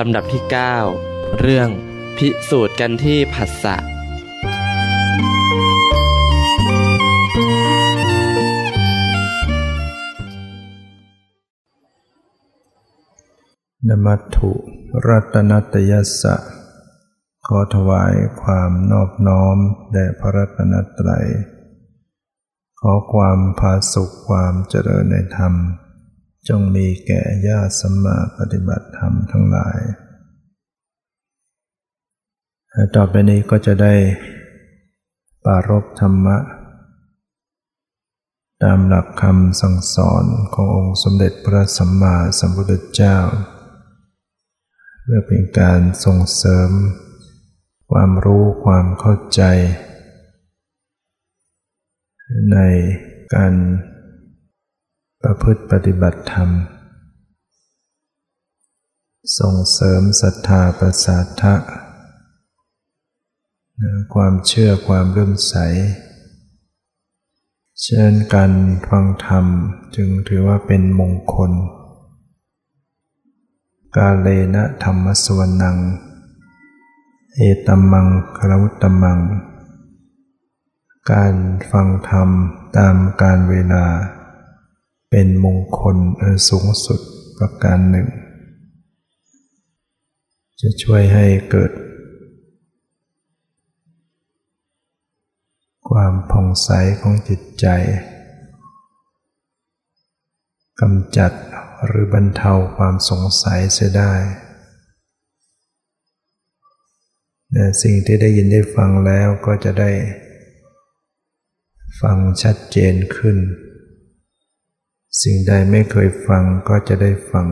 ลำดับที่ 9 เรื่องพิสูจน์กันที่ผัสสะนมัตถุรัตนัตยสะขอถวายความนอบน้อมแด่พระรัตนตรัย ขอความพาสุขความเจริญในธรรม จงมีแก่ญาติสัมมาปฏิบัติธรรมทั้งหลาย ต่อไปนี้ก็จะได้ปารบธรรมะ ตามหลักคำสั่งสอนขององค์สมเด็จพระสัมมาสัมพุทธเจ้า เพื่อเป็นการส่งเสริม ความรู้ความเข้าใจ ในการ ประพฤติปฏิบัติธรรม ส่งเสริมศรัทธาประสาทะความเชื่อความเริ่มใส เช่นการฟังธรรมจึงถือว่าเป็นมงคล กาเลนะธรรมสวนัง เอตัมมังคารวุตมัง การฟังธรรมตามการเวลา เป็นมงคลอันสูงสุดประการหนึ่ง จะช่วยให้เกิด ความผ่องใสของจิตใจกำจัดหรือบรรเทาความสงสัยเสียได้สิ่งที่ได้ยินได้ฟังแล้วก็จะได้ ฟังชัดเจนขึ้น สิ่งใดไม่เคยฟังก็จะได้ฟัง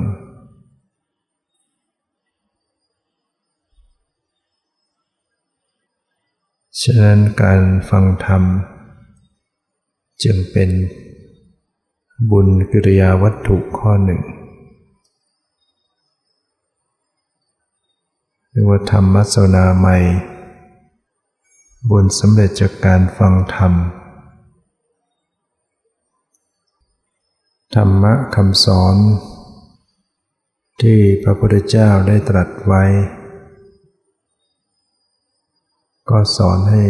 ฉะนั้นการฟังธรรม จึงเป็นบุญกิริยาวัตถุข้อหนึ่งเรียกว่าธรรมสนาใหม่บุญสำเร็จจากการฟังธรรม ธรรมะคำสอน ที่พระพุทธเจ้าได้ตรัสไว้ ก็สอนให้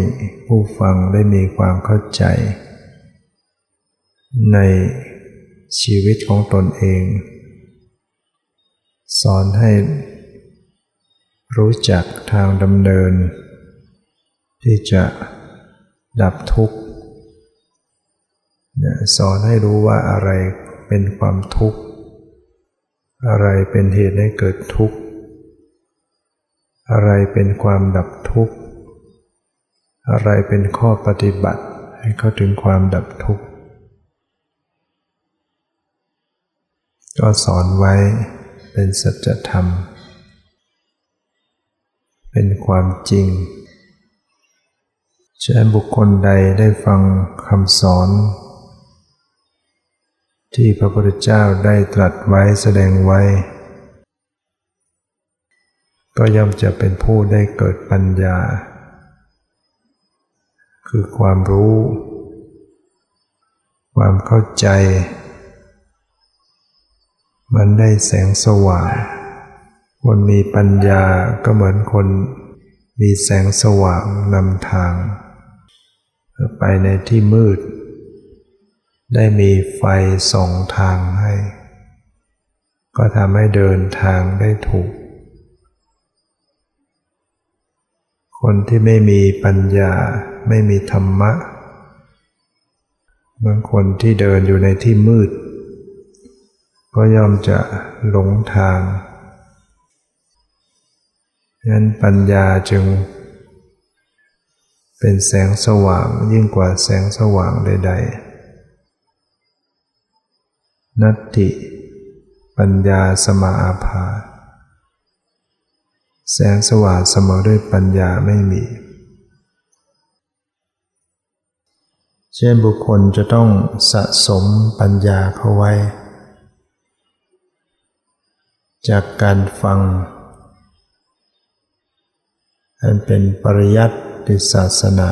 ผู้ฟังได้มีความเข้าใจ ในชีวิตของตนเอง สอนให้รู้จักทางดำเนิน ที่จะดับทุกข์สอนให้รู้ว่าอะไร เป็นความทุกข์ อะไรเป็นเหตุให้เกิดทุกข์ อะไรเป็นความดับทุกข์ อะไรเป็นข้อปฏิบัติให้เข้าถึงความดับทุกข์ ก็สอนไว้เป็นสัจธรรม เป็นความจริงฉะนั้นบุคคลใดได้ฟังคำสอน ที่พระพุทธเจ้าได้ตรัสไว้แสดงไว้ ก็ย่อมจะเป็นผู้ได้เกิดปัญญา คือความรู้ ความเข้าใจ มันได้แสงสว่าง คนมีปัญญาก็เหมือนคนมีแสงสว่างนำทาง ไปในที่มืด ได้มีไฟส่งทางให้ ก็ทำให้เดินทางได้ถูก คนที่ไม่มีปัญญาไม่มีธรรมะ บางคนที่เดินอยู่ในที่มืด ก็ย่อมจะหลงทางนั้นปัญญาจึง เป็นแสงสว่างยิ่งกว่าแสงสว่างใด ๆ นัตติ ปัญญาสมาอาภา แสงสว่างเสมอด้วยปัญญาไม่มี เช่นบุคคลจะต้องสะสมปัญญาเข้าไว้ จากการฟัง อันเป็นปริยัติศาสนา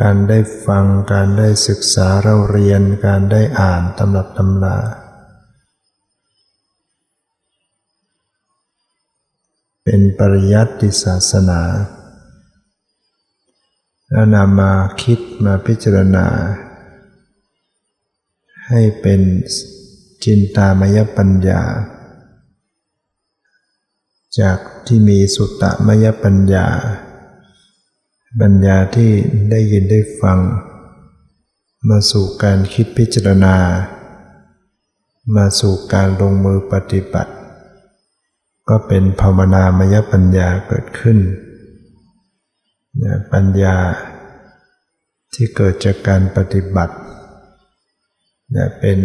การได้ฟังการได้ศึกษาเราเรียนการได้อ่านตำรับตำราเป็นปริยัติศาสนาแล้วนำมาคิดมาพิจารณา ให้เป็นจินตามยปัญญา จากที่มีสุตตมยปัญญา ปัญญาที่ได้ยินได้ฟัง มาสู่การคิดพิจารณา มาสู่การลงมือปฏิบัติ ก็เป็นภาวนามยปัญญาเกิดขึ้นปัญญาที่เกิดจากการปฏิบัติเป็น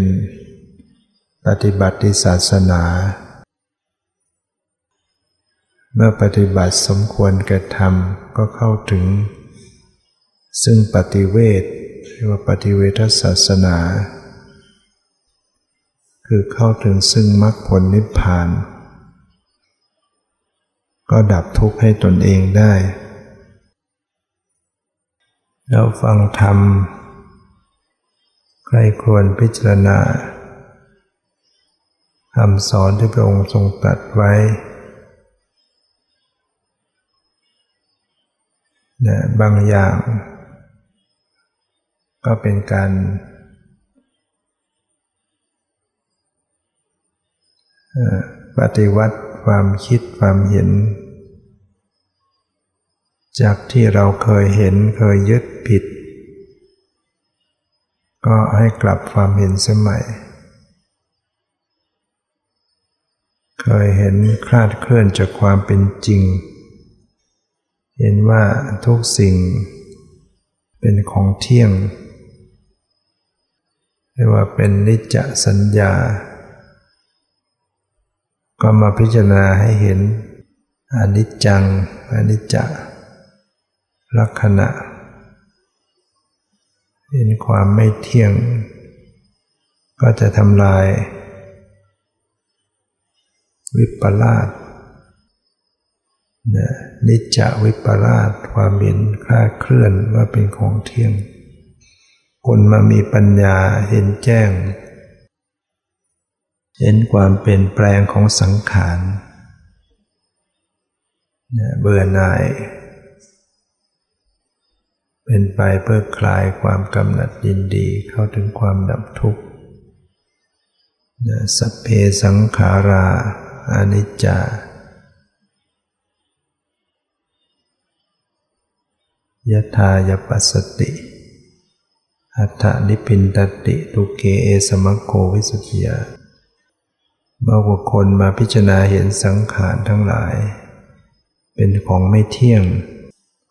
ปฏิบัติศาสนา เมื่อปฏิบัติสมควรแก่ธรรมก็เข้าถึง ซึ่งปฏิเวทเรียกว่าปฏิเวทศาสนา คือเข้าถึงซึ่งมรรคผลนิพพาน ก็ดับทุกข์ให้ตนเองได้ เราฟังธรรมใครควรพิจารณาคำสอนที่พระองค์ทรงตรัสไว้ นะบางอย่าง ก็เป็นการ ปฏิวัติความคิดความเห็น จากที่เราเคยเห็นเคยยึดผิด ก็ให้กลับความเห็นสมัย เคยเห็นคลาดเคลื่อนจากความเป็นจริง เห็นว่าทุกสิ่งเป็นของเที่ยงเรียกว่าเป็นนิจจสัญญา ก็มาพิจารณาให้เห็นอนิจจังอนิจจลักษณะ เห็นความไม่เที่ยง ก็จะทำลาย วิปลาส นะนิจจวิปลาสความเห็นคลาดเคลื่อนว่าเป็นของเที่ยง คนมามีปัญญาเห็นแจ้ง เห็นความเปลี่ยนแปลงของสังขารเบื่อหน่าย เป็นไปเพื่อคลายความกำหนัดยินดีเข้าถึงความดับทุกข์สัพเพสังขาราอนิจจา ยทายปัสสติอัฏฐนิพินตติทุเกเอสมโควิสุทธิยาเมื่อคนมาพิจารณาเห็นสังขารทั้งหลาย เป็นของไม่เที่ยง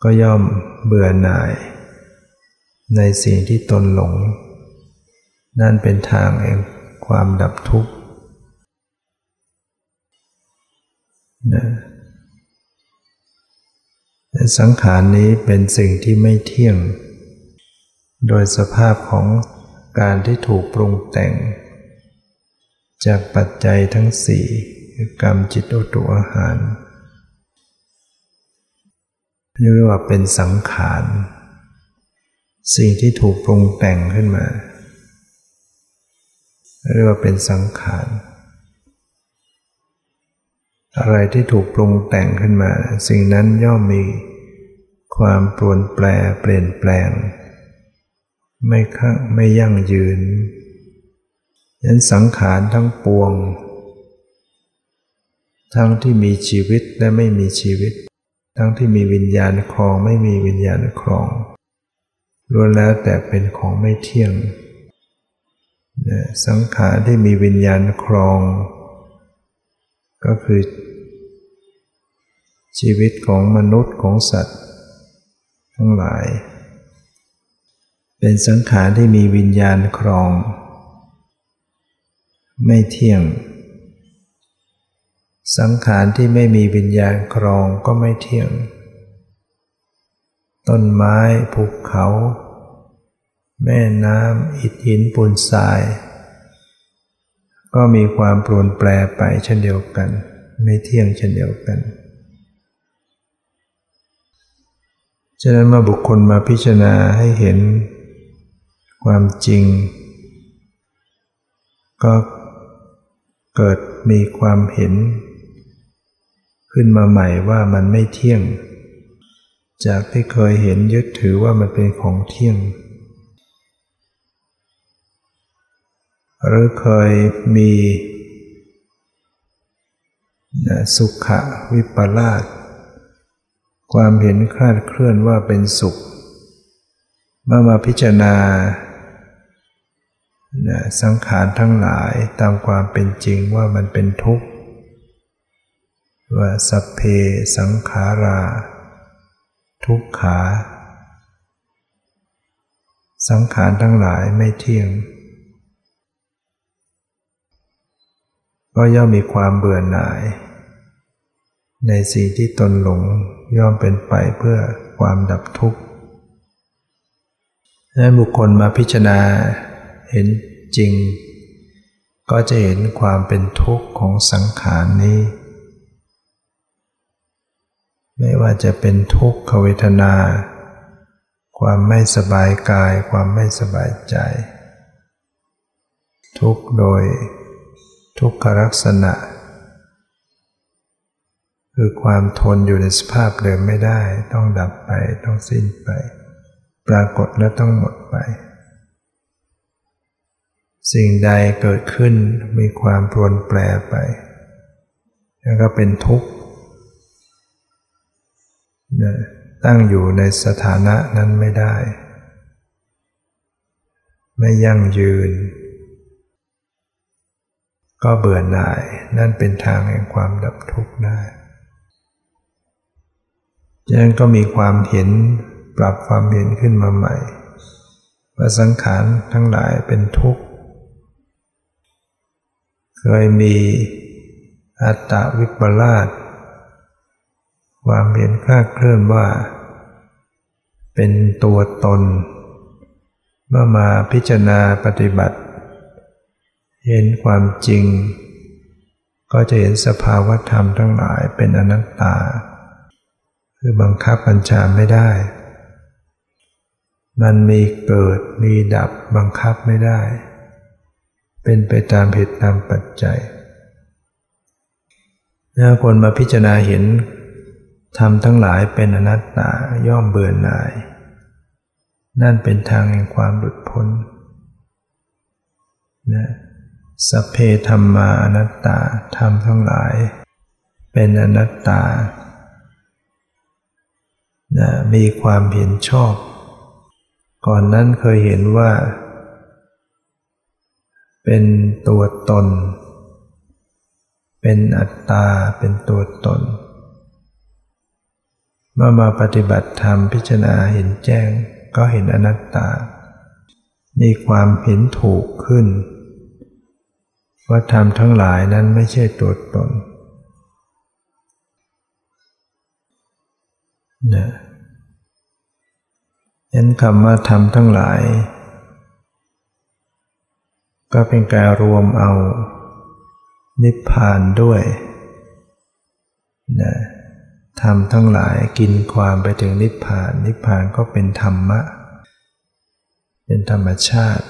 ก็ย่อมเบื่อหน่าย ในสิ่งที่ตนหลง นั่นเป็นทางแห่งความดับทุกข์นะ สังขารนี้เป็นสิ่งที่ไม่เที่ยง โดยสภาพของการที่ถูกปรุงแต่ง จากปัจจัยทั้งสี่กรรมจิตโอตุอาหารเรียกว่าเป็นสังขารสิ่งที่ถูกปรุงแต่งขึ้นมาเรียกว่าเป็นสังขาร อะไรที่ถูกปรุงแต่งขึ้นมา สิ่งนั้นย่อมมีความปรวนแปรเปลี่ยนแปลง ไม่ข้างไม่ยั่งยืนยันสังขารทั้งปวง ทั้งที่มีชีวิตและไม่มีชีวิต ทั้งที่มีวิญญาณครองไม่มีวิญญาณครองล้วนแล้วแต่เป็นของไม่เที่ยง สังขารที่มีวิญญาณครอง ก็คือ ชีวิตของมนุษย์ของสัตว์ ทั้งหลาย เป็นสังขารที่มีวิญญาณครอง ไม่เที่ยง สังขารที่ไม่มีวิญญาณครองก็ไม่เที่ยง ต้นไม้ภูเขา แม่น้ำอิฐหินปูนทราย ก็มีความปรวนแปรไปเช่นเดียวกัน ไม่เที่ยงเช่นเดียวกัน ฉะนั้นเมื่อบุคคลมาพิจารณาให้เห็นความจริง ก็เกิดมีความเห็น ขึ้นมาใหม่ว่ามันไม่เที่ยง จากที่เคยเห็นยึดถือว่ามันเป็นของเที่ยง หรือเคยมี สุขวิปลาส ความเห็นคลาดเคลื่อนว่าเป็นสุข เมื่อมาพิจารณาสังขารทั้งหลายตามความเป็นจริงว่ามันเป็นทุกข์ ว่าสัพเพสังขารา ทุกขา สังขารทั้งหลายไม่เที่ยง ก็ย่อมมีความเบื่อหน่าย ในสิ่งที่ตนหลง ย่อมเป็นไปเพื่อความดับทุกข์นั้นบุคคลมาพิจารณาเห็นจริง ก็จะเห็นความเป็นทุกข์ของสังขารนี้ ไม่ว่าจะเป็นทุกขเวทนา ความไม่สบายกาย ความไม่สบายใจ ทุกโดยทุกขลักษณะ คือความทนอยู่ในสภาพเดิมไม่ได้ ต้องดับไปต้องสิ้นไป ปรากฏและต้องหมดไป สิ่งใดเกิดขึ้นมีความปรวนแปรไป แล้วก็เป็นทุกข์ตั้งอยู่ในสถานะนั้นไม่ได้ ไม่ยั่งยืน ก็เบื่อหน่ายนั่นเป็นทางแห่งความดับทุกข์ได้ ดังนั้นก็มีความเห็นปรับความเห็นขึ้นมาใหม่ ว่าสังขารทั้งหลายเป็นทุกข์ เคยมีอัตตวิปลาสความเห็นคลาดเคลื่อนว่า เป็นตัวตน เมื่อมาพิจารณาปฏิบัติ เห็นความจริง ก็จะเห็นสภาวธรรมทั้งหลายเป็นอนัตตา คือบังคับบัญชาไม่ได้ มันมีเกิดมีดับบังคับไม่ได้ เป็นไปตามเหตุตามปัจจัยถ้าคนมาพิจารณาเห็นทำทั้งหลายเป็นอนัตตาย่อมเบื่อหน่าย นั่นเป็นทางแห่งความหลุดพ้นนะสัพเพธรรมาอนัตตาธรรมทั้งหลาย เป็นอนัตตา นะมีความเห็นชอบ ก่อนนั้นเคยเห็นว่า เป็นตัวตน เป็นอัตตา เป็นตัวตน เมื่อมาปฏิบัติธรรมพิจารณาเห็นแจ้ง ก็เห็นอนัตตา มีความเห็นถูกขึ้นว่าธรรมทั้งหลายนั้นไม่ใช่ตัวตน นะยันคำว่าธรรมทั้งหลาย ก็เป็นการรวมเอา นิพพานด้วยนะทำทั้งหลายกินความไปถึงนิพพาน นิพพานก็เป็นธรรมะ เป็นธรรมชาติ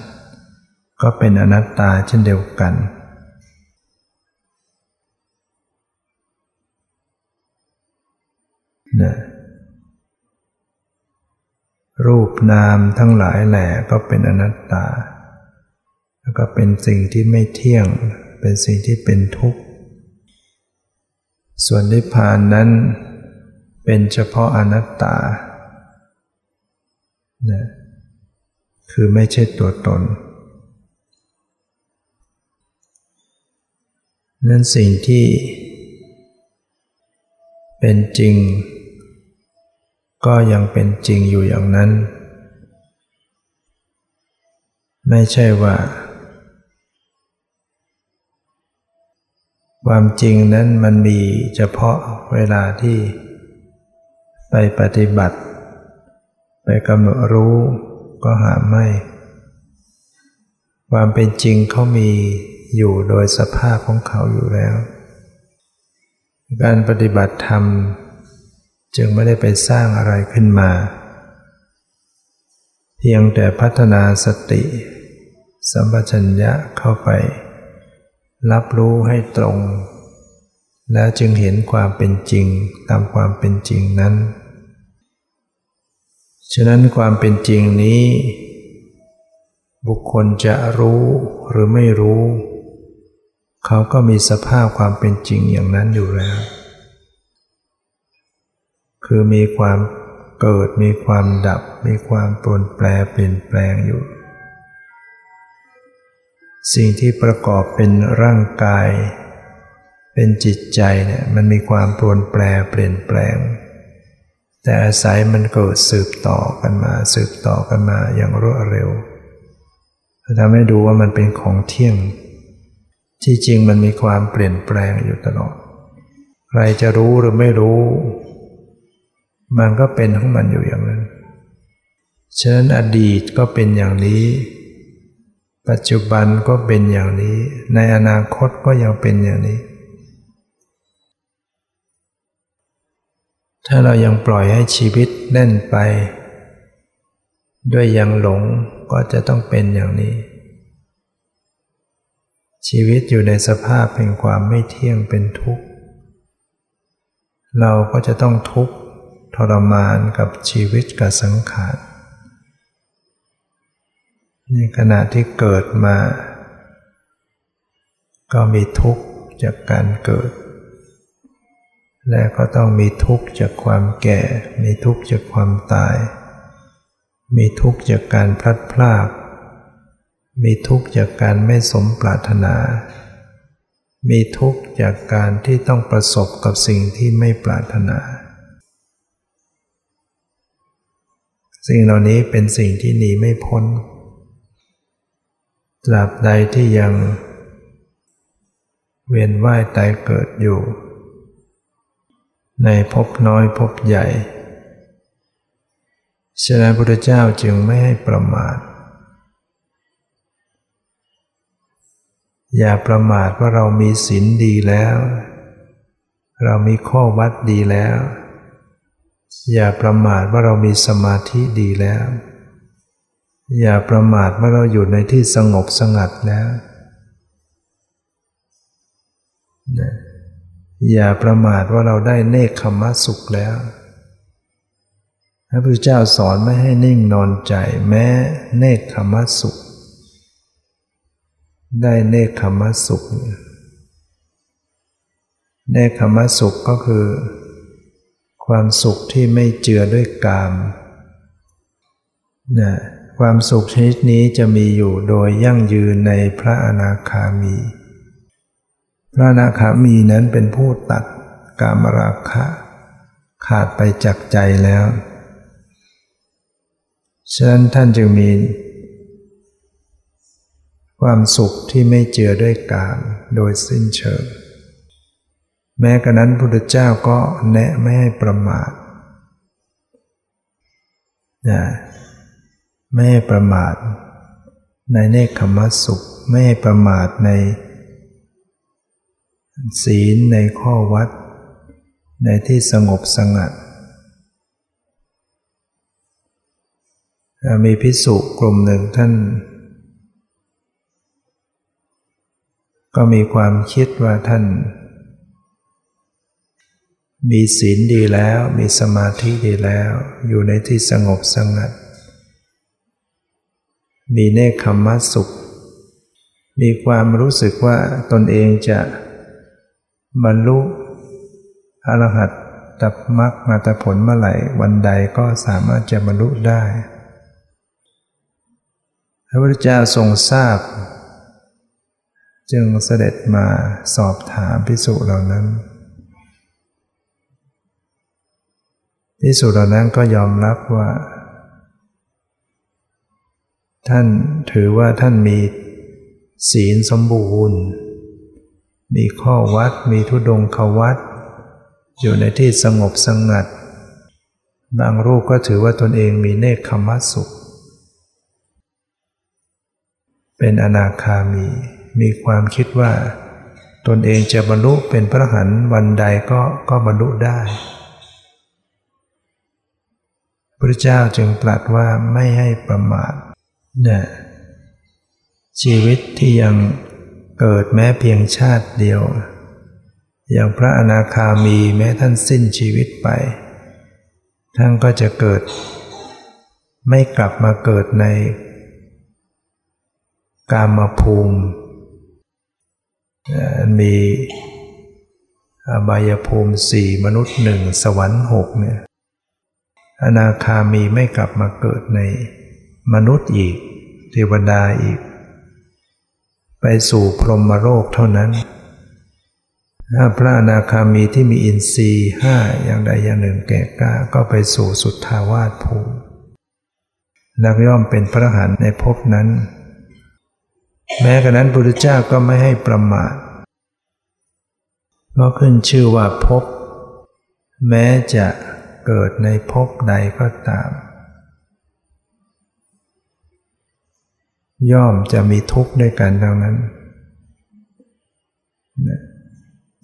ก็เป็นอนัตตาเช่นเดียวกันนะ รูปนามทั้งหลายแหล่ก็เป็นอนัตตา แล้วก็เป็นสิ่งที่ไม่เที่ยง เป็นสิ่งที่เป็นทุกข์ ส่วนนิพพานนั้นเป็นเฉพาะอนัตตานะคือไม่ใช่ตัวตน นั้นสิ่งที่เป็นจริง ก็ยังเป็นจริงอยู่อย่างนั้น ไม่ใช่ว่า ความจริงนั้นมันมีเฉพาะเวลาที่ไปปฏิบัติ ไปกำหนดรู้ก็หาไม่ ความเป็นจริงเขามีอยู่โดยสภาพของเขาอยู่แล้ว การปฏิบัติธรรม จึงไม่ได้ไปสร้างอะไรขึ้นมา เพียงแต่พัฒนาสติ สัมปชัญญะเข้าไป รับรู้ให้ตรง แล้วจึงเห็นความเป็นจริงตามความเป็นจริงนั้น ฉะนั้นความเป็นจริงนี้ บุคคลจะรู้หรือไม่รู้ เขาก็มีสภาพความเป็นจริงอย่างนั้นอยู่แล้ว คือมีความเกิดมีความดับ มีความปรนแปรเปลี่ยนแปลงอยู่ สิ่งที่ประกอบเป็นร่างกาย เป็นจิตใจเนี่ยมันมีความปรนแปรเปลี่ยนแปลง แต่อาศัยมันเกิดสืบต่อกันมา สืบต่อกันมาอย่างรวดเร็วทำให้ดูว่ามันเป็นของเที่ยง ที่จริงมันมีความเปลี่ยนแปลงอยู่ตลอด ใครจะรู้หรือไม่รู้ มันก็เป็นของมันอยู่อย่างนั้น ฉะนั้นอดีตก็เป็นอย่างนี้ ปัจจุบันก็เป็นอย่างนี้ ในอนาคตก็ยังเป็นอย่างนี้ ถ้าเรายังปล่อยให้ชีวิตเล่นไป ด้วยยังหลงก็จะต้องเป็นอย่างนี้ ชีวิตอยู่ในสภาพแห่งความไม่เที่ยงเป็นทุกข์ เราก็จะต้องทุกข์ ทรมานกับชีวิตกับสังขารในขณะที่เกิดมา ก็มีทุกข์จากการเกิด และก็ต้องมีทุกข์จากความแก่ มีทุกข์จากความตาย มีทุกข์จากการพลัดพราก มีทุกข์จากการไม่สมปรารถนา มีทุกข์จากการที่ต้องประสบกับสิ่งที่ไม่ปรารถนา สิ่งเหล่านี้เป็นสิ่งที่หนีไม่พ้นตราบใดที่ยัง เวียนว่ายตายเกิดอยู่ ในภพน้อยภพใหญ่ ฉะนั้นพระพุทธเจ้าจึงไม่ให้ประมาท อย่าประมาทว่าเรามีศีลดีแล้ว เรามีข้อวัดดีแล้ว อย่าประมาทว่าเรามีสมาธิดีแล้ว อย่าประมาทว่าเราอยู่ในที่สงบสงัดแล้วอย่าประมาทว่าเราได้เนคขมะสุขแล้ว พระพุทธเจ้าสอนไม่ให้นิ่งนอนใจแม้เนคขมะสุข ได้เนคขมะสุข เนคขมะสุขก็คือ ความสุขที่ไม่เจือด้วยกามนะความสุขชนิดนี้จะมีอยู่โดยยั่งยืนในพระอนาคามี พระอนาคามีนั้นเป็นผู้ตัดกามราคะ ขาดไปจากใจแล้ว ฉะนั้นท่านจึงมี ความสุขที่ไม่เจือด้วยกามโดยสิ้นเชิง แม้กระนั้นพุทธเจ้าก็แนะไม่ให้ประมาทนะไม่ให้ประมาท ในเนคขมสุข ไม่ให้ประมาทใน ศีลในข้อวัด ในที่สงบสงัด มีพิสุกลุ่มหนึ่งท่าน ก็มีความคิดว่าท่าน มีศีลดีแล้วมีสมาธิดีแล้ว อยู่ในที่สงบสงัด มีเนคขมะสุข มีความรู้สึกว่าตนเองจะบรรลุอรหัตตับมักมาตผลเมื่อไหร่วันใดก็สามารถจะบรรลุได้ พระพุทธเจ้าทรงทราบ จึงเสด็จมาสอบถามพิสุเหล่านั้น พิสุเหล่านั้นก็ยอมรับว่า ท่านถือว่าท่านมีศีลสมบูรณ์ มีข้อวัดมีทุดงขวัด อยู่ในที่สงบสงัด บางรูปก็ถือว่าตนเองมีเนคขมัสสุข เป็นอนาคามี มีความคิดว่า ตนเองจะบรรลุเป็นพระหันวันใดก็ก็บรรลุได้ พระเจ้าจึงตรัสว่าไม่ให้ประมาทเนี่ยชีวิตที่ยังเกิดแม้เพียงชาติเดียว อย่างพระอนาคามีแม้ท่านสิ้นชีวิตไป ท่านก็จะเกิด ไม่กลับมาเกิดใน กามภูมิ มีอบายภูมิสี่มนุษย์หนึ่งสวรรค์หกเนี่ย อนาคามีไม่กลับมาเกิดในมนุษย์อีก เทวดาอีก ไปสู่พรหมโลกเท่านั้น ถ้าพระอนาคามีที่มีอินทรีย์ห้าอย่างใดอย่างหนึ่งแก่กล้าก็ไปสู่สุทธาวาสภูมินักย่อมเป็นพระหันในภพนั้น แม้กระนั้นพระพุทธเจ้าก็ไม่ให้ประมาทเพราะขึ้นชื่อว่าภพแม้จะ เกิดในภพใดก็ตาม ย่อมจะมีทุกข์ด้วยกันดังนั้น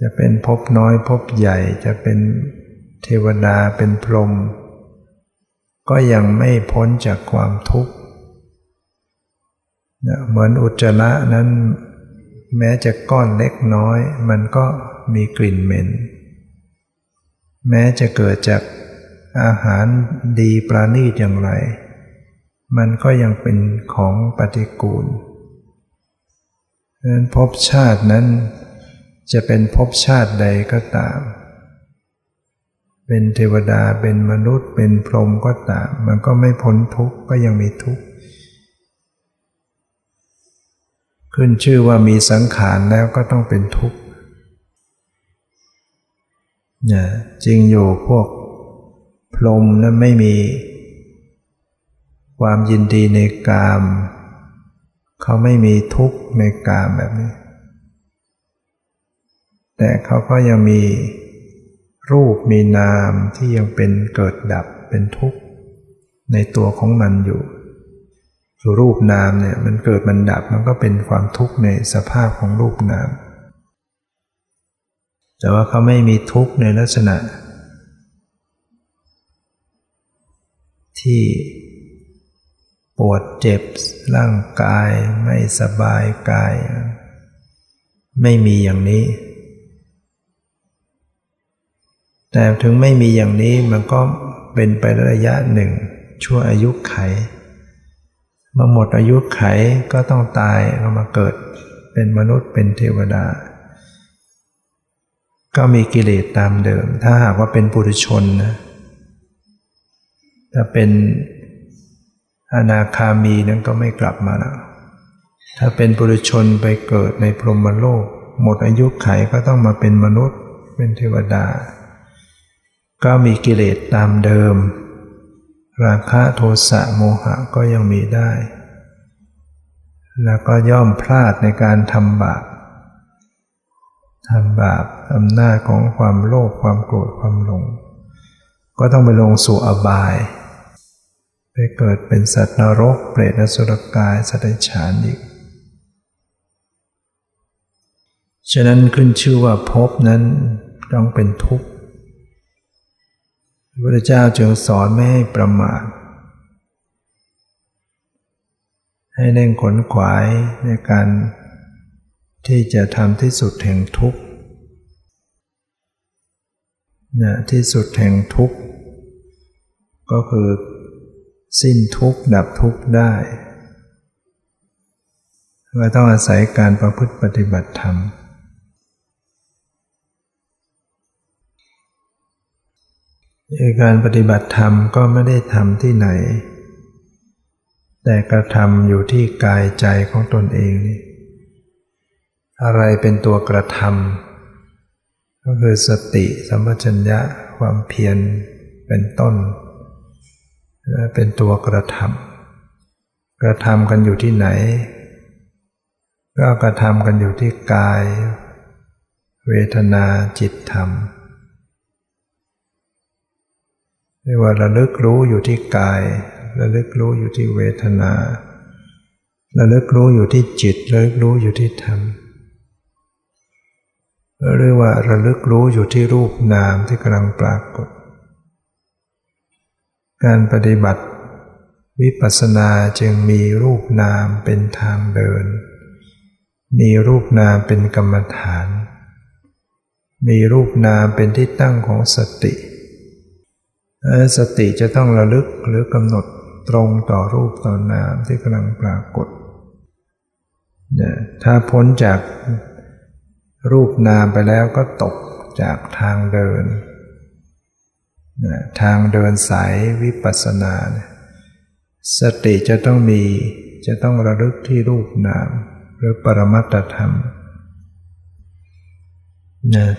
จะเป็นภพน้อยภพใหญ่จะเป็นเทวดาเป็นพรหมก็ยังไม่พ้นจากความทุกข์เหมือนอุจจาระนั้น แม้จะก้อนเล็กน้อย มันก็มีกลิ่นเหม็น แม้จะเกิดจาก อาหารดีปราณีตอย่างไร มันก็ยังเป็นของปฏิกูลดังนั้นภพชาตินั้น จะเป็นภพชาติใดก็ตาม เป็นเทวดาเป็นมนุษย์ เป็นพรหมก็ตาม มันก็ไม่พ้นทุกข์ก็ยังมีทุกข์ขึ้นชื่อว่ามีสังขารแล้วก็ต้องเป็นทุกข์เนี่ยจริงอยู่พวก พรหมนั้นไม่มี ความยินดีในกาม เขาไม่มีทุกข์ในกามแบบนี้ แต่เขาก็ยังมีรูปมีนามที่ยังเป็นเกิดดับเป็นทุกข์ในตัวของมันอยู่รูปนามเนี่ยมันเกิดมันดับมันก็เป็นความทุกข์ในสภาพของรูปนาม แต่ว่าเขาไม่มีทุกข์ในลักษณะ ที่ปวดเจ็บร่างกายไม่สบายกาย ไม่มีอย่างนี้ แต่ถึงไม่มีอย่างนี้มันก็เป็นไประยะหนึ่ง ชั่วอายุไขเมื่อหมดอายุไขก็ต้องตายก็มาเกิดเป็นมนุษย์เป็นเทวดา ก็มีกิเลสตามเดิม ถ้าหากว่าเป็นปุถุชนนะ ถ้าเป็นอนาคามีนั้นก็ไม่กลับมาแล้วถ้าเป็นปุถุชนไปเกิดในพรหมโลก หมดอายุไขก็ต้องมาเป็นมนุษย์ เป็นเทวดา ก็มีกิเลสตามเดิม ราคะโทสะโมหะก็ยังมีได้ แล้วก็ย่อมพลาดในการทำบาปทำบาปอำนาจของความโลภความโกรธความหลง ก็ต้องไปลงสู่อบาย ไปเกิดเป็นสัตว์นรก เปรตอสุรกายสัตว์ฉานอีก ฉะนั้นขึ้นชื่อว่าภพนั้นต้องเป็นทุกข์พระเจ้าจึงสอนไม่ให้ประมาท ให้เร่งขนขวายในการที่จะทำที่สุดแห่งทุกข์นะที่สุดแห่งทุกข์ก็คือ สิ้นทุกข์ดับทุกข์ได้ก็ต้องอาศัยการประพฤติปฏิบัติธรรม การปฏิบัติธรรมก็ไม่ได้ทำที่ไหน แต่กระทำอยู่ที่กายใจของตนเองนี่อะไรเป็นตัวกระทำก็คือสติสัมปชัญญะความเพียรเป็นต้น เป็นตัวกระทำกระทำกันอยู่ที่ไหน ก็กระทำกันอยู่ที่กาย เวทนาจิตธรรมเรียกว่าระลึกรู้อยู่ที่กาย ระลึกรู้อยู่ที่เวทนาระลึกรู้อยู่ที่จิตระลึกรู้อยู่ที่ธรรมหรือว่าระลึกรู้อยู่ที่รูปนามที่กำลังปรากฏ การปฏิบัติ วิปัสสนาจึงมีรูปนามเป็นทางเดิน มีรูปนามเป็นกรรมฐาน มีรูปนามเป็นที่ตั้งของสติ สติจะต้องระลึกหรือกำหนดตรงต่อรูปต่อนามที่กำลังปรากฏถ้าพ้นจากรูปนามไปแล้วก็ตกจากทางเดิน ทางเดินสายวิปัสสนา สติจะต้องมีจะต้องระลึกที่รูปนาม หรือปรมัตธรรม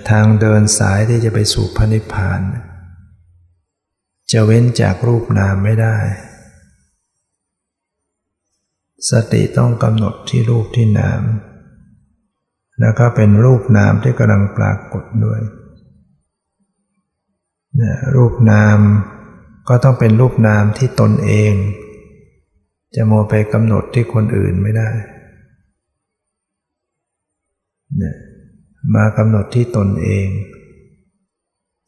ทางเดินสายที่จะไปสู่พระนิพพาน จะเว้นจากรูปนามไม่ได้ สติต้องกำหนดที่รูปที่นาม แล้วก็เป็นรูปนามที่กำลังปรากฏด้วย รูปนามก็ต้องเป็นรูปนามที่ตนเอง จะโมไปกำหนดที่คนอื่นไม่ได้นะมากำหนดที่ตนเอง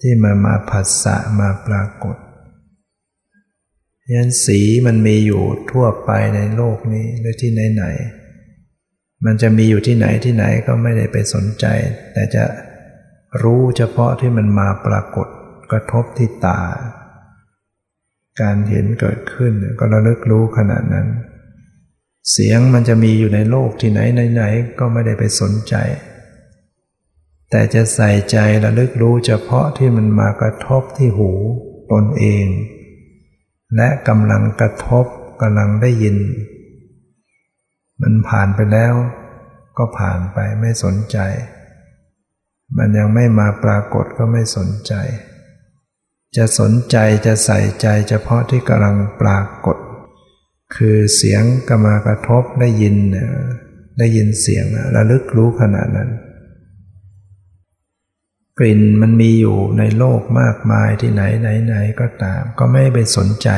ที่มามาผัสสะมาปรากฏยันสีมันมีอยู่ทั่วไปในโลกนี้หรือที่ไหนๆมันจะมีอยู่ที่ไหนที่ไหนก็ไม่ได้ไปสนใจ แต่จะรู้เฉพาะที่มันมาปรากฏ กระทบที่ตา การเห็นเกิดขึ้นก็ระลึกรู้ขนาดนั้น เสียงมันจะมีอยู่ในโลกที่ไหนไหนก็ไม่ได้ไปสนใจ แต่จะใส่ใจระลึกรู้เฉพาะที่มันมากระทบที่หูตนเอง และกำลังกระทบกำลังได้ยิน มันผ่านไปแล้วก็ผ่านไปไม่สนใจ มันยังไม่มาปรากฏก็ไม่สนใจ จะสนใจจะใส่ใจเฉพาะที่กำลังปรากฏ คือเสียงกมากระทบได้ยินได้ยินเสียงระลึกรู้ขนาดนั้น กลิ่นมันมีอยู่ในโลกมากมายที่ไหนไหนไหนก็ตาม ก็ไม่ไปสนใจ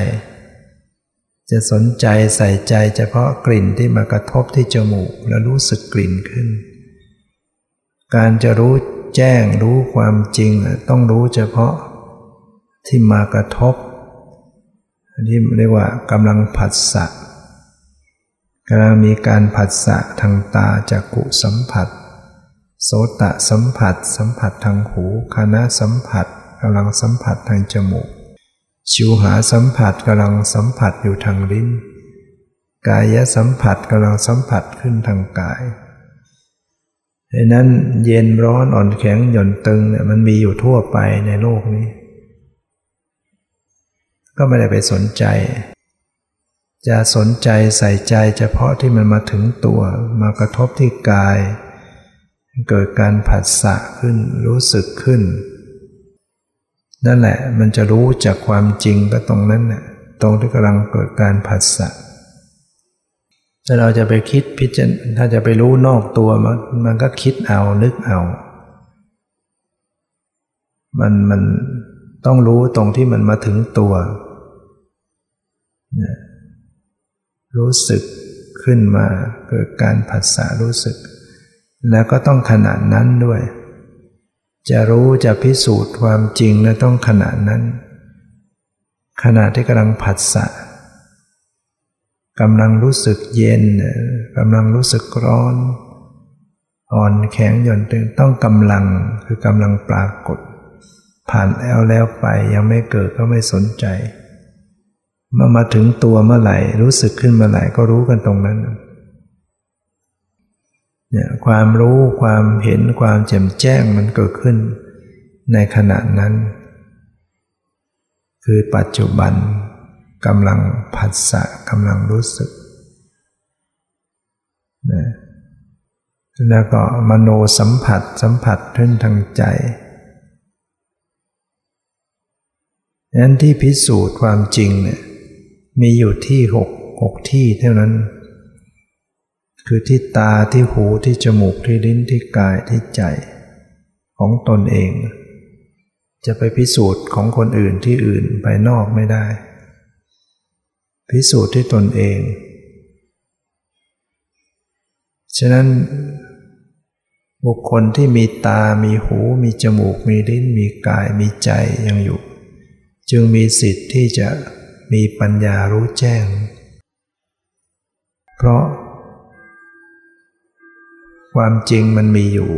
จะสนใจใส่ใจเฉพาะกลิ่นที่มากระทบที่จมูกแล้วรู้สึกกลิ่นขึ้น การจะรู้แจ้งรู้ความจริงต้องรู้เฉพาะ ที่มากระทบที่เรียกว่ากำลังผัสสะกำลังมีการผัสสะทางตาจากกุสัมผัส โสตะสัมผัส สัมผัสทางหูคณะสัมผัสกำลังสัมผัสทางจมูก ชิวหาสัมผัสกำลังสัมผัสอยู่ทางลิ้น กายสัมผัสกำลังสัมผัสขึ้นทางกายดังนั้นเย็นร้อนอ่อนแข็งหย่อนตึงเนี่ยมันมีอยู่ทั่วไปในโลกนี้ ก็ไม่ได้ไปสนใจ จะสนใจใส่ใจเฉพาะที่มันมาถึงตัว มากระทบที่กาย เกิดการผัสสะขึ้นรู้สึกขึ้น นั่นแหละมันจะรู้จากความจริงก็ตรงนั้นน่ะตรงที่กำลังเกิดการผัสสะถ้าเราจะไปคิดพิจารถ้าจะไปรู้นอกตัวมันมันก็คิดเอานึกเอา มันมันต้องรู้ตรงที่มันมาถึงตัว รู้สึกขึ้นมาเกิดการผัสสะรู้สึก แล้วก็ต้องขนาดนั้นด้วย จะรู้จะพิสูจน์ความจริงนะต้องขณะนั้น ขณะที่กำลังผัสสะกำลังรู้สึกเย็นกำลังรู้สึกร้อนอ่อนแข็งหย่อนตึงต้องกำลังคือกำลังปรากฏ ผ่านแล้วแล้วไปยังไม่เกิดก็ไม่สนใจ เมื่อมาถึงตัวเมื่อไหร่รู้สึกขึ้นเมื่อไหร่ก็รู้กันตรงนั้นเนี่ยความรู้ความเห็นความแจ่มแจ้งมันเกิดขึ้น ในขณะนั้น คือปัจจุบันกำลังผัสสะกำลังรู้สึกนะแล้วก็มโนสัมผัสสัมผัสขึ้นทางใจนั้นที่พิสูจน์ความจริงเนี่ย มีอยู่ที่หกหกที่เท่านั้น คือที่ตาที่หูที่จมูกที่ลิ้นที่กายที่ใจ ของตนเอง จะไปพิสูจน์ของคนอื่นที่อื่นภายนอกไม่ได้ พิสูจน์ที่ตนเอง ฉะนั้นบุคคลที่มีตา มีหู มีจมูก มีลิ้น มีกาย มีใจยังอยู่ จึงมีสิทธิ์ที่จะ มีปัญญารู้แจ้ง เพราะ ความจริงมันมีอยู่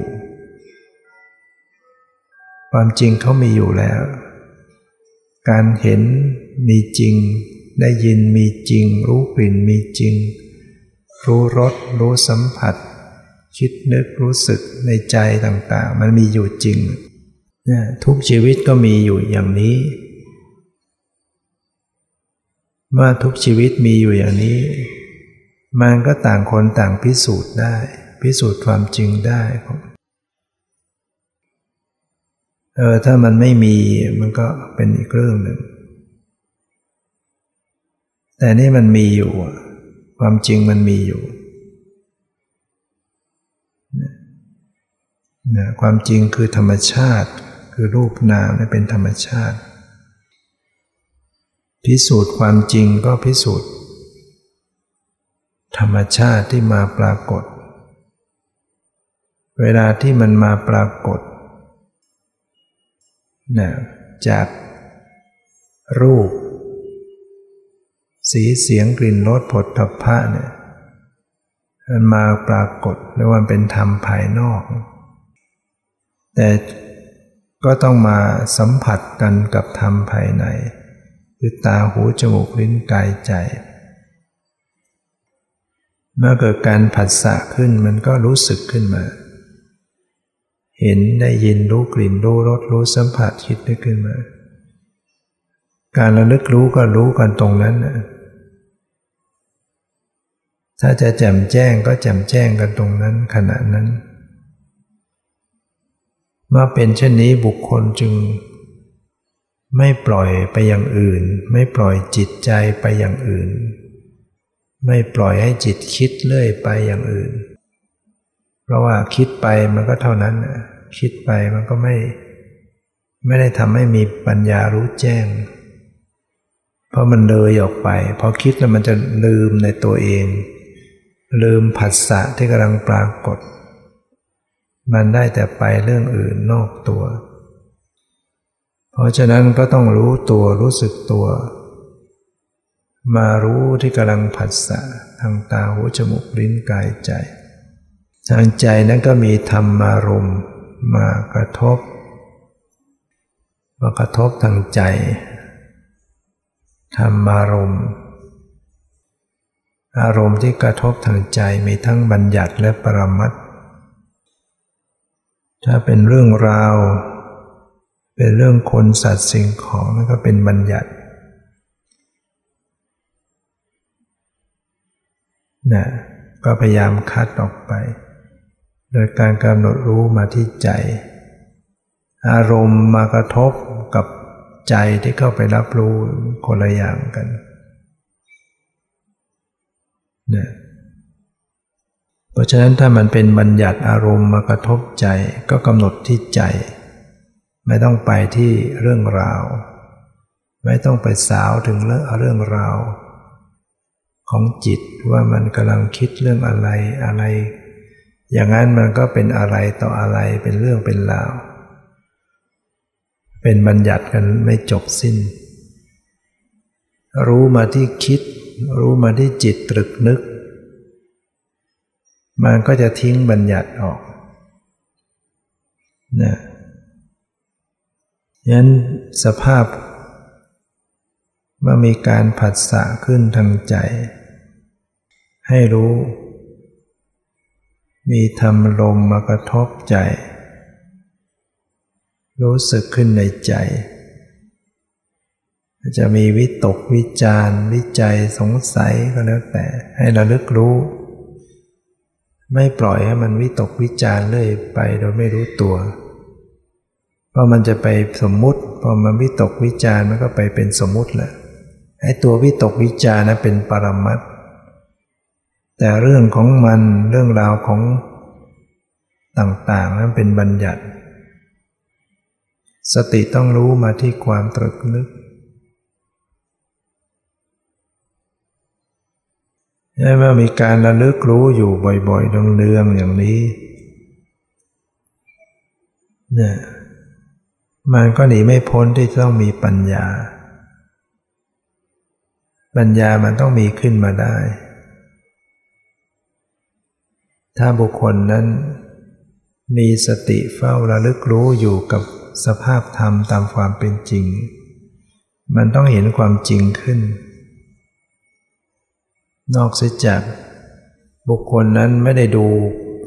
ความจริงเขามีอยู่แล้ว การเห็นมีจริง ได้ยินมีจริง รู้กลิ่นมีจริง รู้รสรู้สัมผัส คิดนึกรู้สึกในใจต่างๆ มันมีอยู่จริงทุกชีวิตก็มีอยู่อย่างนี้ เมื่อทุกชีวิตมีอยู่อย่างนี้ มันก็ต่างคนต่างพิสูจน์ได้ พิสูจน์ความจริงได้เออถ้ามันไม่มีมันก็เป็นอีกเรื่องหนึ่ง แต่นี่มันมีอยู่ ความจริงมันมีอยู่นะความจริงคือธรรมชาติ คือรูปนามเป็นธรรมชาติ พิสูจน์ความจริงก็พิสูจน์ ธรรมชาติที่มาปรากฏ เวลาที่มันมาปรากฏนะจากรูป สีเสียงกลิ่นรสผลทพะเนี่ยมันมาปรากฏไม่ว่าเป็นธรรมภายนอก แต่ก็ต้องมาสัมผัสกันกับธรรมภายใน คือตาหูจมูกลิ้นกายใจ เมื่อเกิดการผัสสะขึ้นมันก็รู้สึกขึ้นมา เห็นได้ยินรู้กลิ่นรู้รสรู้สัมผัสคิดได้ขึ้นมา การระลึกรู้ก็รู้กันตรงนั้นนะถ้าจะแจ่มแจ้งก็แจ่มแจ้งกันตรงนั้นขณะนั้น เมื่อเป็นเช่นนี้บุคคลจึง ไม่ปล่อยไปอย่างอื่น ไม่ปล่อยจิตใจไปอย่างอื่น ไม่ปล่อยให้จิตคิดเลื่อยไปอย่างอื่น เพราะว่าคิดไปมันก็เท่านั้นคิดไปมันก็ไม่ ไม่ได้ทำให้มีปัญญารู้แจ้ง เพราะมันเลยออกไปพอคิดแล้วมันจะลืมในตัวเอง ลืมผัสสะที่กำลังปรากฏ มันได้แต่ไปเรื่องอื่นนอกตัว เพราะฉะนั้นก็ต้องรู้ตัวรู้สึกตัว มารู้ที่กำลังผัสสะทางตาหูจมูกลิ้นกายใจ ทางใจนั้นก็มีธรรมารมมากระทบ มากระทบทางใจธรรมารมอารมณ์ที่กระทบทางใจมีทั้งบัญญัติและปรมัตถ้าเป็นเรื่องราว เป็นเรื่องคนสัตว์สิ่งของนั่นก็เป็นบัญญัตินะก็พยายามคัดออกไป โดยการกำหนดรู้มาที่ใจ อารมณ์มากระทบกับใจที่เข้าไปรับรู้คนละอย่างกันนะเพราะฉะนั้นถ้ามันเป็นบัญญัติอารมณ์มากระทบใจก็กำหนดที่ใจ ไม่ต้องไปที่เรื่องราว ไม่ต้องไปสาวถึงเรื่องเรื่องราว ของจิตว่ามันกำลังคิดเรื่องอะไรอะไร อย่างนั้นมันก็เป็นอะไรต่ออะไรเป็นเรื่องเป็นราว เป็นบัญญัติกันไม่จบสิ้น รู้มาที่คิด รู้มาที่จิตตรึกนึก มันก็จะทิ้งบัญญัติออกนะ ยันสภาพเมื่อมีการผัสสะขึ้นทางใจ ให้รู้ มีธรรมลมมากระทบใจ รู้สึกขึ้นในใจ จะมีวิตกวิจารวิจัยสงสัยก็แล้วแต่ ให้ระลึกรู้ ไม่ปล่อยให้มันวิตกวิจารเรื่อยไปโดยไม่รู้ตัว เพราะมันจะไปสมมุติ พอมันวิตกวิจารมันก็ไปเป็นสมมุติแหละไอ้ตัววิตกวิจารนะเป็นปรมัตแต่เรื่องของมันเรื่องราวของต่างๆนั้นเป็นบัญญัติ สติต้องรู้มาที่ความตรึกนึกให้เมื่อมีการระลึกรู้อยู่บ่อยๆเนืองๆอย่างนี้เนี่ย มันก็หนีไม่พ้นที่ต้องมีปัญญา ปัญญามันต้องมีขึ้นมาได้ ถ้าบุคคลนั้น มีสติเฝ้าระลึกรู้อยู่กับสภาพธรรมตามความเป็นจริง มันต้องเห็นความจริงขึ้น นอกเสียจากบุคคลนั้นไม่ได้ดู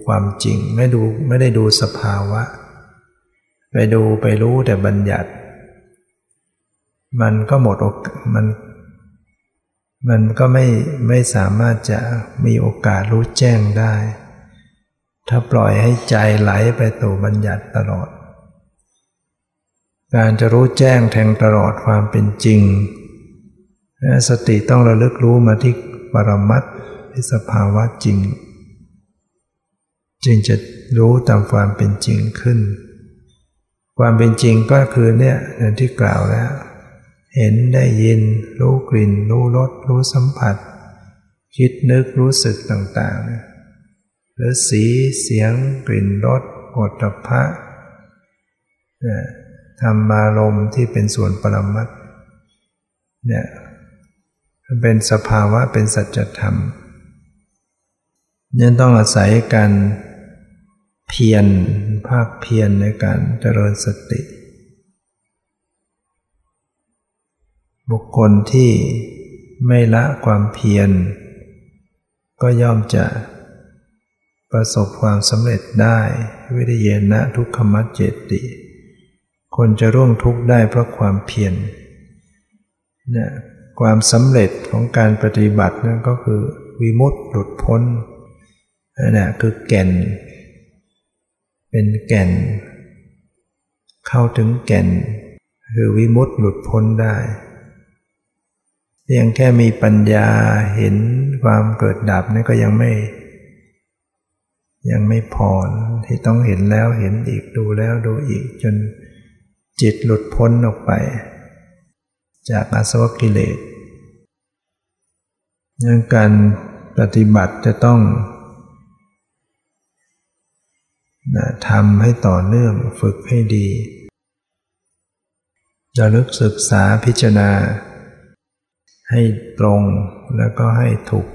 ความจริง ไม่ดูไม่ได้ดูสภาวะ ไปดูไปรู้แต่บัญญัติ มันก็หมดโอกมันมันก็ไม่ไม่สามารถจะมีโอกาสรู้แจ้งได้ ถ้าปล่อยให้ใจไหลไปตู่บัญญัติตลอด การจะรู้แจ้งแทงตลอดความเป็นจริง สติต้องระลึกรู้มาที่ปรมัตที่สภาวะจริง จึงจะรู้ตามความเป็นจริงขึ้น ความเป็นจริงก็คือเนี่ยอย่างที่กล่าวแล้ว เห็นได้ยิน รู้กลิ่น รู้รสรู้สัมผัส คิดนึกรู้สึกต่างๆ หรือสีเสียง กลิ่นรสอดตพะธรรมารมที่เป็นส่วนปรมัตเนี่ยเป็นสภาวะเป็นสัจธรรมเนี่ยต้องอาศัยการ เพียรภาคเพียรในการเจริญสติ บุคคลที่ไม่ละความเพียร ก็ย่อมจะประสบความสำเร็จได้วิริยนะทุกขมัจเจติ คนจะร่วงทุกข์ได้เพราะความเพียรเนี่ยความสำเร็จของการปฏิบัตินั่นก็คือวิมุตติหลุดพ้นนั่นแหละคือแก่น เป็นแก่น เข้าถึงแก่น คือวิมุตติหลุดพ้นได้เพียงแค่มีปัญญาเห็นความเกิดดับนี่ก็ยังไม่ ยังไม่พอที่ต้องเห็นแล้วเห็นอีกดูแล้วดูอีกจนจิตหลุดพ้นออกไป จากอาสวะกิเลสดังการปฏิบัติจะต้อง นะทำให้ต่อเนื่องฝึกให้ดีจะลึกศึกษาพิจารณา ให้ตรงแล้วก็ให้ถูก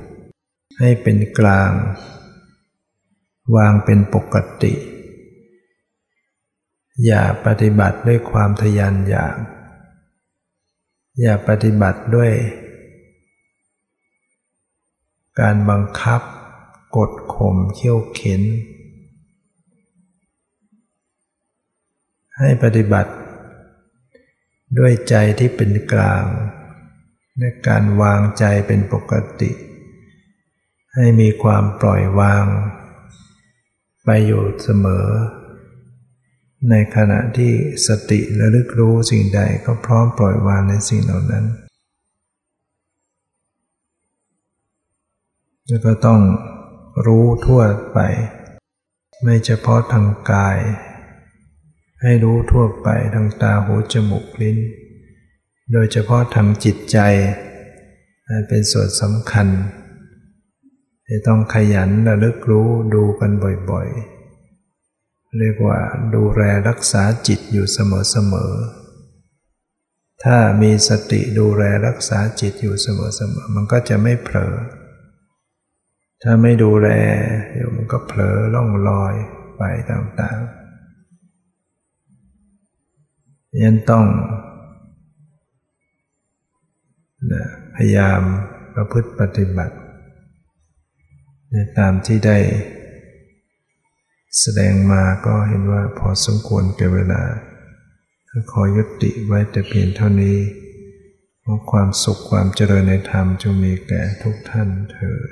ให้เป็นกลาง วางเป็นปกติ อย่าปฏิบัติด้วยความทยานอยาก อย่าปฏิบัติด้วย การบังคับ กดข่มเขี่ยวเข็น ให้ปฏิบัติ ด้วยใจที่เป็นกลางในการวางใจเป็นปกติ ให้มีความปล่อยวาง ไปอยู่เสมอ ในขณะที่สติระลึกรู้สิ่งใดก็พร้อมปล่อยวางในสิ่งเหล่านั้น แล้วก็ต้องรู้ทั่วไป ไม่เฉพาะทางกาย ให้รู้ทั่วไปทางตาหูจมูกลิ้น โดยเฉพาะทางจิตใจเป็นส่วนสำคัญจะต้องขยันระลึกรู้ดูกันบ่อยๆ เรียกว่าดูแลรักษาจิตอยู่เสมอๆ ถ้ามีสติดูแลรักษาจิตอยู่เสมอๆ มันก็จะไม่เผลอ ถ้าไม่ดูแลเดี๋ยวมันก็เผลอล่องลอยไปต่างๆ ยันต้องนะพยายามประพฤติปฏิบัติในตามที่ได้แสดงมาก็เห็นว่าพอสมควรแก่เวลาขอยุติไว้แต่เพียงเท่านี้ขอความสุขความเจริญในธรรมจงมีแก่ทุกท่านเถิด